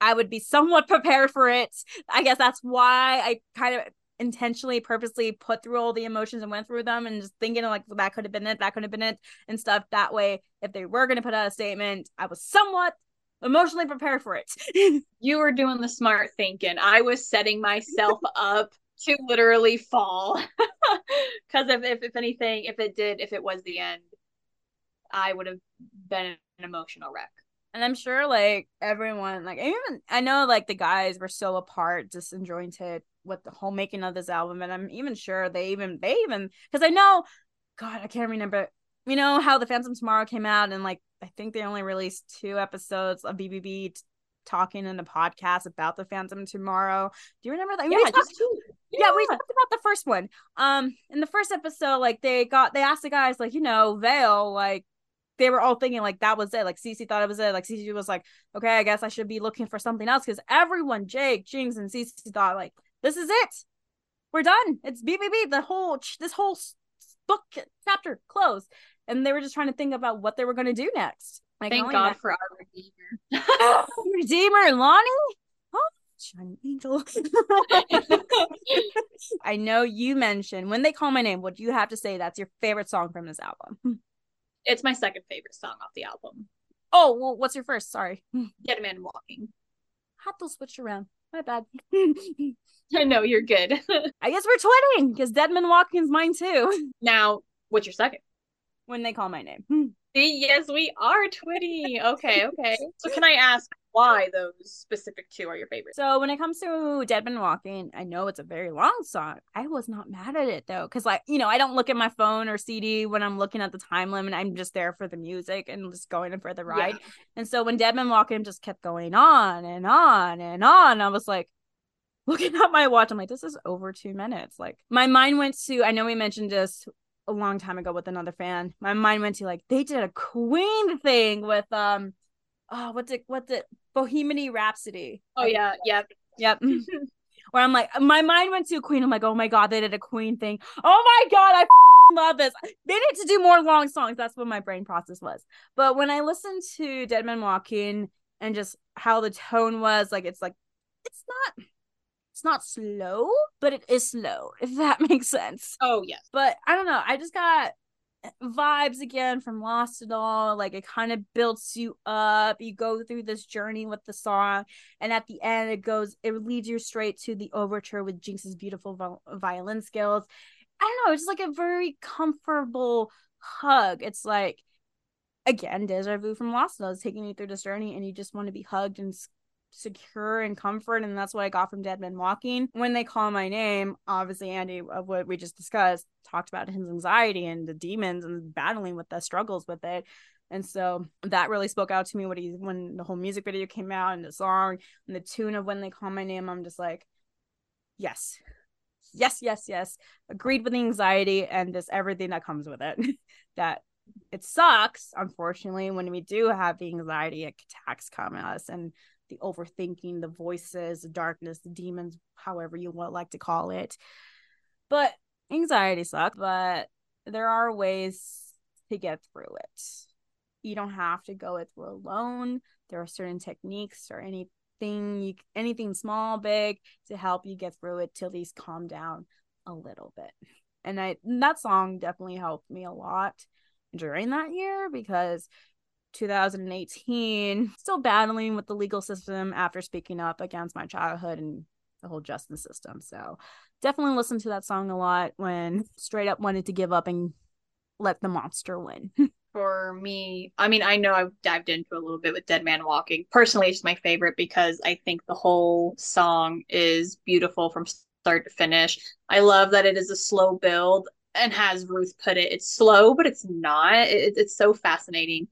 I would be somewhat *laughs* prepared for it. I guess that's why I kind of intentionally purposely put through all the emotions and went through them and just thinking like that could have been it that could have been it and stuff. That way if they were going to put out a statement i was somewhat emotionally prepared for it. *laughs* You were doing the smart thinking. I was setting myself *laughs* up to literally fall. *laughs* Because if, if if anything if it did if it was the end i would have been an emotional wreck. And I'm sure like everyone, like even I know like the guys were so apart, just enjoying it with the whole making of this album. And I'm even sure they even they even because I know, God, I can't remember. You know how the Phantom Tomorrow came out, and like I think they only released two episodes of BVB t- talking in the podcast about the Phantom Tomorrow. Do you remember that? Yeah, we talked, yeah. yeah, we talked about the first one. Um, in the first episode, like they got they asked the guys like you know Vale like they were all thinking like that was it. Like Cece thought it was it. Like Cece was like, okay, I guess I should be looking for something else because everyone, Jake, Jinx, and Cece thought like this is it. We're done. It's BVB. The whole this whole book chapter closed, and they were just trying to think about what they were going to do next. Like, Thank oh, God that- for our redeemer, *laughs* *laughs* redeemer, Lonnie. Oh, shining angel. *laughs* I know you mentioned when they call my name. What do you have to say? That's your favorite song from this album it's my second favorite song off the album. Oh, well, what's your first? Sorry. Dead Man Walking. Had to switch around. My bad. *laughs* I know you're good. *laughs* I guess we're twinning because Dead Man Walking's mine too. *laughs* Now, what's your second? When they call my name. yes, we are twinning. Okay, okay. So can I ask why those specific two are your favorite? So when it comes to Dead Man Walking, I know it's a very long song. I was not mad at it though, because like you know, I don't look at my phone or CD when I'm looking at the time limit. I'm just there for the music and just going for the ride. Yeah. And so when Dead Man Walking just kept going on and on and on, I was like, *laughs* looking at my watch, I'm like, this is over two minutes. Like my mind went to, I know we mentioned this a long time ago with another fan. My mind went to like they did a Queen thing with um oh what's it what's it Bohemian Rhapsody. Oh yeah, yep. Yep. *laughs* Where I'm like my mind went to Queen. I'm like, oh my god, they did a Queen thing. Oh my god, I love this. They need to do more long songs. That's what my brain process was. But when I listened to Dead Man Walking and just how the tone was, like it's like it's not it's not slow, but it is slow, if that *laughs* makes sense. Oh, yes. But I don't know. I just got vibes again from Lost It All. Like it kind of builds you up. You go through this journey with the song, and at the end, it goes, it leads you straight to the overture with Jinx's beautiful violin skills. I don't know. It's just like a very comfortable hug. It's like, again, deja vu from Lost It All is taking you through this journey, and you just want to be hugged and secure and comfort and that's what i got from dead men walking. When they call my name obviously andy of what we just discussed talked about his anxiety and the demons and battling with the struggles with it. And so that really spoke out to me when he when the whole music video came out and the song and the tune of when they call my name i'm just like yes yes yes yes. Agreed with the anxiety and just everything that comes with it. *laughs* That it sucks unfortunately when we do have the anxiety attacks come at us. And the overthinking, the voices, the darkness, the demons, however you would like to call it. But anxiety sucks, but there are ways to get through it. You don't have to go it through alone. There are certain techniques or anything you anything small, big to help you get through it till these calm down a little bit. And I that song definitely helped me a lot during that year because 2018, still battling with the legal system after speaking up against my childhood and the whole justice system. So definitely listen to that song a lot when straight up wanted to give up and let the monster win. *laughs* For me, I mean, I know I've dived into a little bit with Dead Man Walking. Personally, it's my favorite because I think the whole song is beautiful from start to finish. I love that it is a slow build and has Ruth put it, it's slow, but it's not. It, it's so fascinating.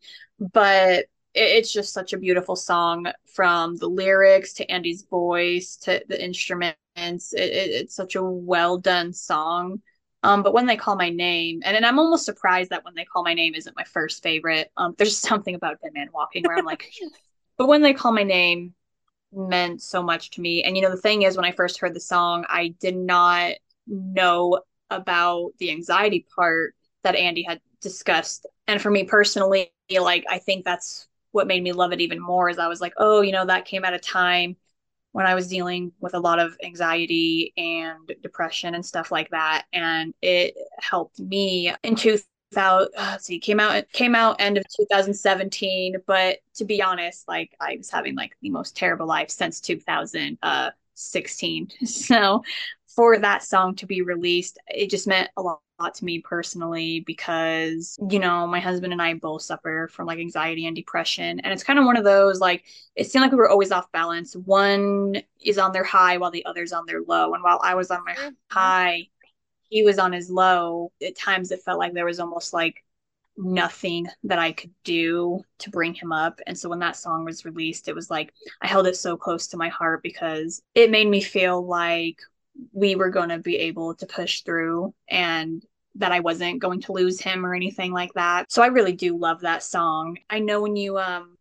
But it's just such a beautiful song from the lyrics to Andy's voice to the instruments. It, it's such a well done song. Um, but when they call my name, and, and I'm almost surprised that when they call my name isn't my first favorite. Um, there's *laughs* something about Dead Man Walking where I'm like, *laughs* but when they call my name meant so much to me. And you know, the thing is, when I first heard the song, I did not know about the anxiety part that Andy had discussed. And for me personally, like I think that's what made me love it even more is I was like, oh, you know, that came at a time when I was dealing with a lot of anxiety and depression and stuff like that. And it helped me in 2000 uh, let's see came out came out end of 2017 but to be honest like i was having like the most terrible life since 2016 *laughs* so for that song to be released, it just meant a lot, lot to me personally because, you know, my husband and I both suffer from like anxiety and depression. And it's kind of one of those like, it seemed like we were always off balance. One is on their high while the other's on their low. And while I was on my mm-hmm. high, he was on his low. At times it felt like there was almost like nothing that I could do to bring him up. And so when that song was released, it was like I held it so close to my heart because it made me feel like we were going to be able to push through and that I wasn't going to lose him or anything like that. So I really do love that song. I know when you um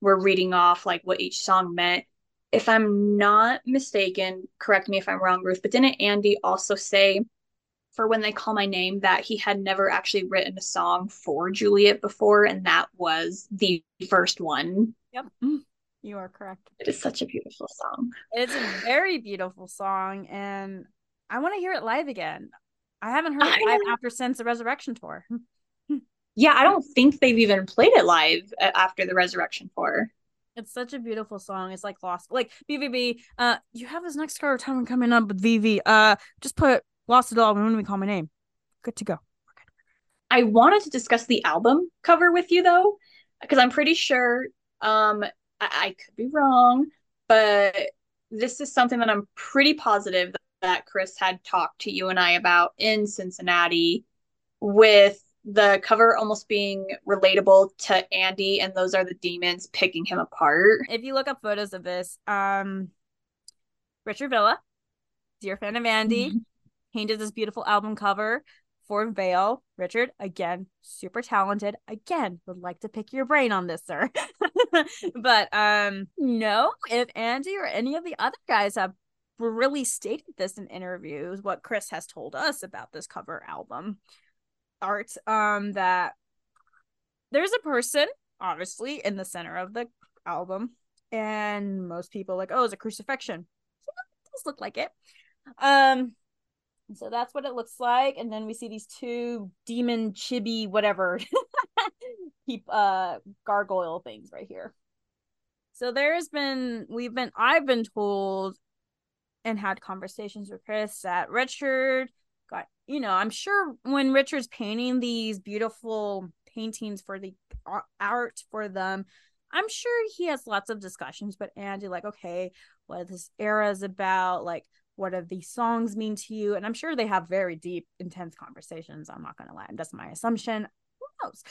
were reading off like what each song meant, if I'm not mistaken, correct me if I'm wrong, Ruth, but didn't Andy also say for when they call my name that he had never actually written a song for Juliet before and that was the first one? Yep. You are correct. It is such a beautiful song. It's a very beautiful song, and I want to hear it live again. I haven't heard it live after since the Resurrection tour. yeah, I don't think they've even played it live uh, after the Resurrection tour. It's such a beautiful song. It's like lost, like BVB. Uh, you have this next card time coming up with VV. Uh, just put lost it all when we call my name. Good to go. I wanted to discuss the album cover with you though, because I'm pretty sure um I, I could be wrong, but this is something that I'm pretty positive that Chris had talked to you and I about in Cincinnati with the cover almost being relatable to Andy and those are the demons picking him apart. If you look up photos of this, um Richard Villa, dear fan of Andy, mm-hmm. painted this beautiful album cover for Vale. Richard, again, super talented. Again, would like to pick your brain on this, sir. *laughs* *laughs* but um no, if Andy or any of the other guys have really stated this in interviews, what Chris has told us about this cover album art, um, that there's a person obviously in the center of the album, and most people like, oh, it's a crucifixion. So it does look like it. Um, so that's what it looks like. And then we see these two demon chibi whatever *laughs* keep uh gargoyle things right here. So there's been we've been I've been told and had conversations with Chris that Richard got you know, I'm sure when Richard's painting these beautiful paintings for the art for them, I'm sure he has lots of discussions, but Andy, like, okay, what this era is about, like, what do these songs mean to you? And I'm sure they have very deep, intense conversations. I'm not gonna lie. That's my assumption. Who knows?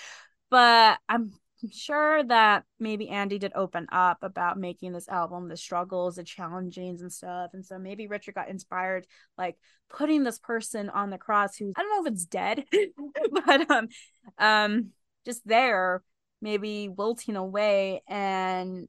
But I'm sure that maybe Andy did open up about making this album, the struggles, the challengings and stuff. And so maybe Richard got inspired, like putting this person on the cross who I don't know if it's dead, *laughs* but um um just there, maybe wilting away and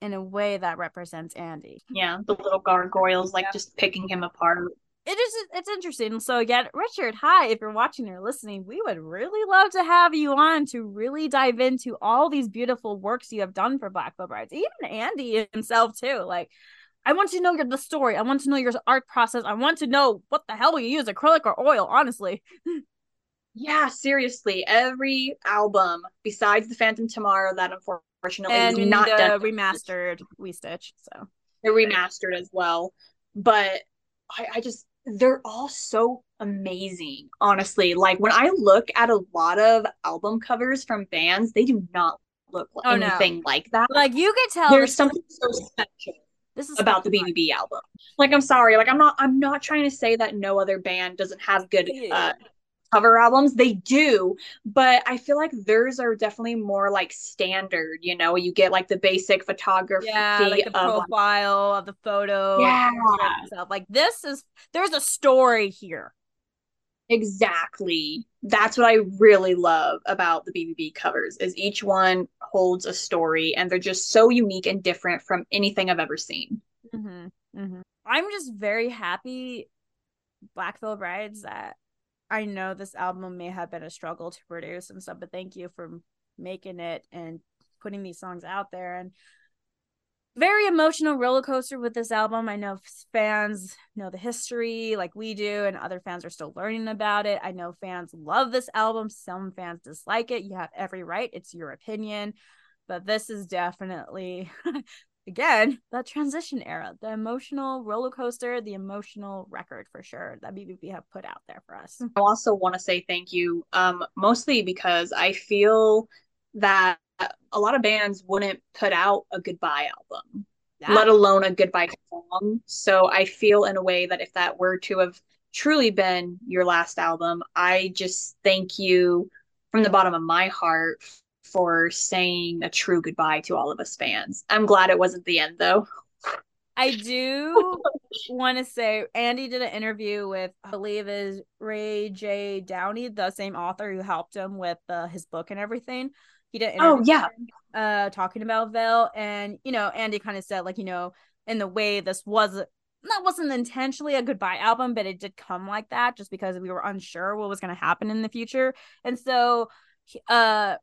in a way that represents Andy. Yeah, the little gargoyles like yeah. just picking him apart it is it's interesting. So again, Richard, hi, if you're watching or listening, we would really love to have you on to really dive into all these beautiful works you have done for Black Veil Brides. Even Andy himself too. Like I want to know your the story. I want to know your art process. I want to know what the hell you use, acrylic or oil, honestly. *laughs* yeah, seriously. Every album besides the Phantom Tomorrow that unfortunately and is not done. remastered We Stitch. So they're remastered as well. But I, I just they're all so amazing, honestly. Like when I look at a lot of album covers from bands, they do not look like oh, anything no. like that. Like you can tell there's something so special this is about the BVB album. Like I'm sorry, like I'm not I'm not trying to say that no other band doesn't have good uh, cover albums they do but i feel like theirs are definitely more like standard you know? You get like the basic photography yeah like the of, profile of the photo yeah. like this is there's a story here. Exactly. That's what i really love about the bvb covers is each one holds a story and they're just so unique and different from anything i've ever seen. Mm-hmm. Mm-hmm. i'm just very happy black veil brides that I know this album may have been a struggle to produce and stuff, but thank you for making it and putting these songs out there. And very emotional roller coaster with this album. I know fans know the history like we do, and other fans are still learning about it. I know fans love this album, some fans dislike it. You have every right, it's your opinion. But this is definitely *laughs* again *laughs* that transition era the emotional roller coaster the emotional record for sure that bvb have put out there for us i also want to say thank you um mostly because i feel that a lot of bands wouldn't put out a goodbye album yeah. let alone a goodbye song so i feel in a way that if that were to have truly been your last album i just thank you from the bottom of my heart for saying a true goodbye to all of us fans. I'm glad it wasn't the end though. I do *laughs* want to say Andy did an interview with I believe is Ryan J Downey, the same author who helped him with uh, his book and everything. He did oh yeah, him, uh, talking about Vale, and you know Andy kind of said like you know in the way this was that wasn't intentionally a goodbye album, but it did come like that just because we were unsure what was going to happen in the future, and so uh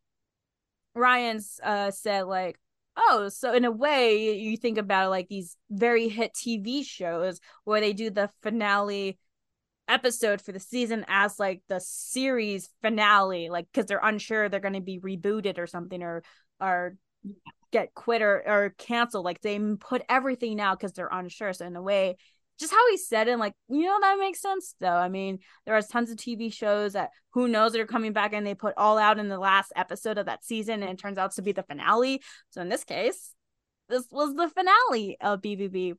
Ryan's uh said like oh so in a way you think about like these very hit tv shows where they do the finale episode for the season as like the series finale like because they're unsure they're going to be rebooted or something or or get quit or, or canceled. Like they put everything out because they're unsure. So in a way just how he said it, like, you know, that makes sense though. I mean, there are tons of TV shows that who knows they're coming back and they put all out in the last episode of that season and it turns out to be the finale. So in this case, this was the finale of BVB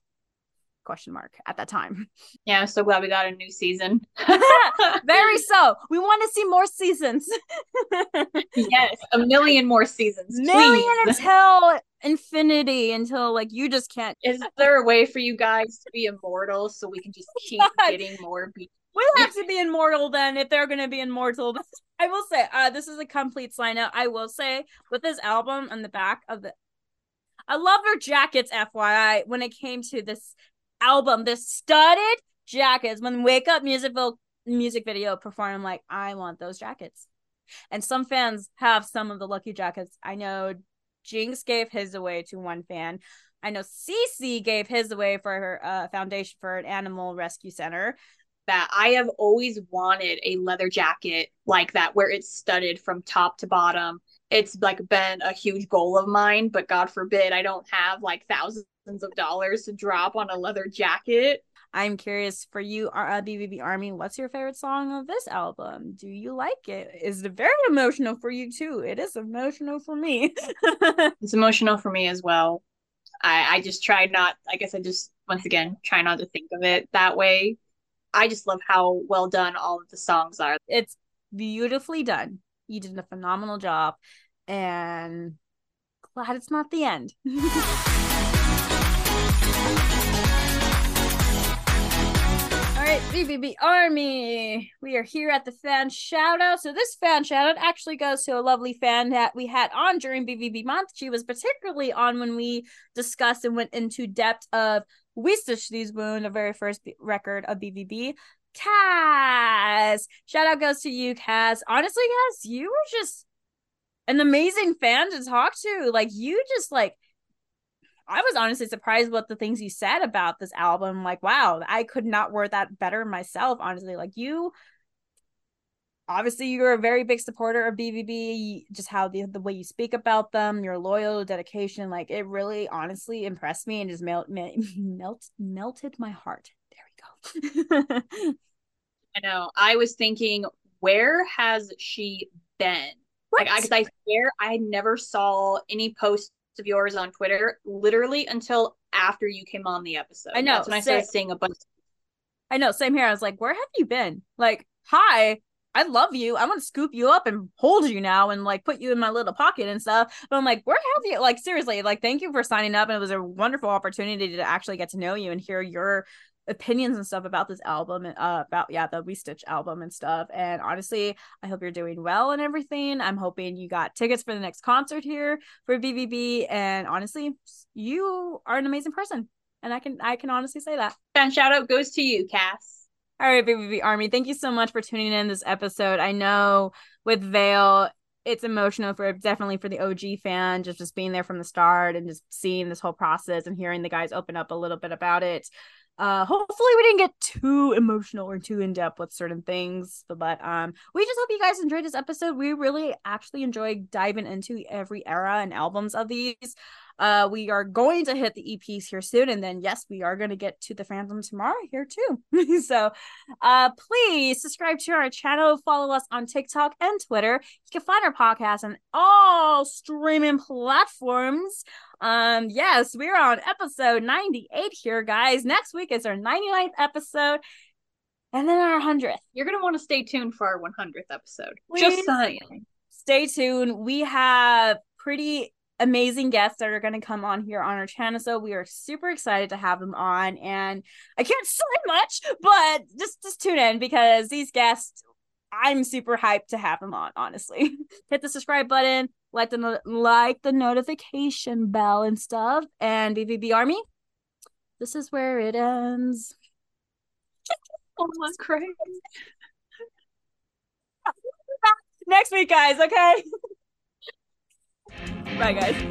question mark at that time. Yeah, I'm so glad we got a new season. *laughs* Very *laughs* so. We want to see more seasons. *laughs* yes, a million more seasons. Million please. until infinity until like you just can't. Is there a way for you guys to be immortal so we can just keep God. getting more people? We'll have to be immortal then if they're gonna be immortal. I will say, uh, this is a complete sign out. I will say with this album on the back of the I love their jackets, FYI, when it came to this album, this studded jackets. When Wake Up Musicville music video perform, I'm like, I want those jackets. And some fans have some of the lucky jackets. I know Jinx gave his away to one fan. I know Cece gave his away for her uh, foundation for an animal rescue center. That I have always wanted a leather jacket like that, where it's studded from top to bottom. It's like been a huge goal of mine, but God forbid I don't have like thousands of dollars to drop on a leather jacket. I'm curious for you, uh, BVB Army, what's your favorite song of this album? Do you like it? Is it very emotional for you too? It is emotional for me. *laughs* it's emotional for me as well. I, I just try not, I guess I just, once again, try not to think of it that way. I just love how well done all of the songs are. It's beautifully done. You did a phenomenal job. And glad it's not the end. *laughs* right, Army. We are here at the fan shout out. So, this fan shout out actually goes to a lovely fan that we had on during BVB month. She was particularly on when we discussed and went into depth of We Stitch These Wound, the very first record of BVB. Kaz. Shout out goes to you, Kaz. Honestly, Kaz, you were just an amazing fan to talk to. Like, you just like I was honestly surprised with the things you said about this album. Like, wow, I could not word that better myself, honestly. Like you obviously you're a very big supporter of BVB, just how the the way you speak about them, your loyal dedication, like it really honestly impressed me and just melt *laughs* melt melted my heart. There we go. *laughs* I know. I was thinking, where has she been? What? Like, I, I swear I never saw any post of yours on Twitter literally until after you came on the episode. I know. That's when I started seeing a bunch. I know. Same here. I was like, where have you been? Like, hi. I love you. I want to scoop you up and hold you now and like put you in my little pocket and stuff. But I'm like, where have you? Like, seriously, like, thank you for signing up. And it was a wonderful opportunity to actually get to know you and hear your opinions and stuff about this album uh about yeah the we stitch album and stuff. And honestly i hope you're doing well and everything. I'm hoping you got tickets for the next concert here for bvb and honestly you are an amazing person. And i can i can honestly say that. And shout out goes to you Kaz. All right bvb army thank you so much for tuning in this episode. I know with vale it's emotional for definitely for the OG fan, just just being there from the start and just seeing this whole process and hearing the guys open up a little bit about it uh hopefully we didn't get too emotional or too in depth with certain things but, um we just hope you guys enjoyed this episode. We really actually enjoyed diving into every era and albums of these uh we are going to hit the eps here soon and then yes we are going to get to the Phantom tomorrow here too *laughs* so uh please subscribe to our channel follow us on tiktok and twitter you can find our podcast on all streaming platforms um, yes, we're on episode 98 here, guys. Next week is our 99th episode. And then our 100th. You're going to want to stay tuned for our 100th episode. Please Just saying. Stay tuned. We have pretty amazing guests that are going to come on here on our channel. So we are super excited to have them on. And I can't *laughs* say much, but just just tune in because these guests, I'm super hyped to have them on. Honestly, *laughs* hit the subscribe button, like the no- like the notification bell and stuff. And BVB Army, this is where it ends. *laughs* oh, that's crazy. Next week, guys. Okay. Bye, guys.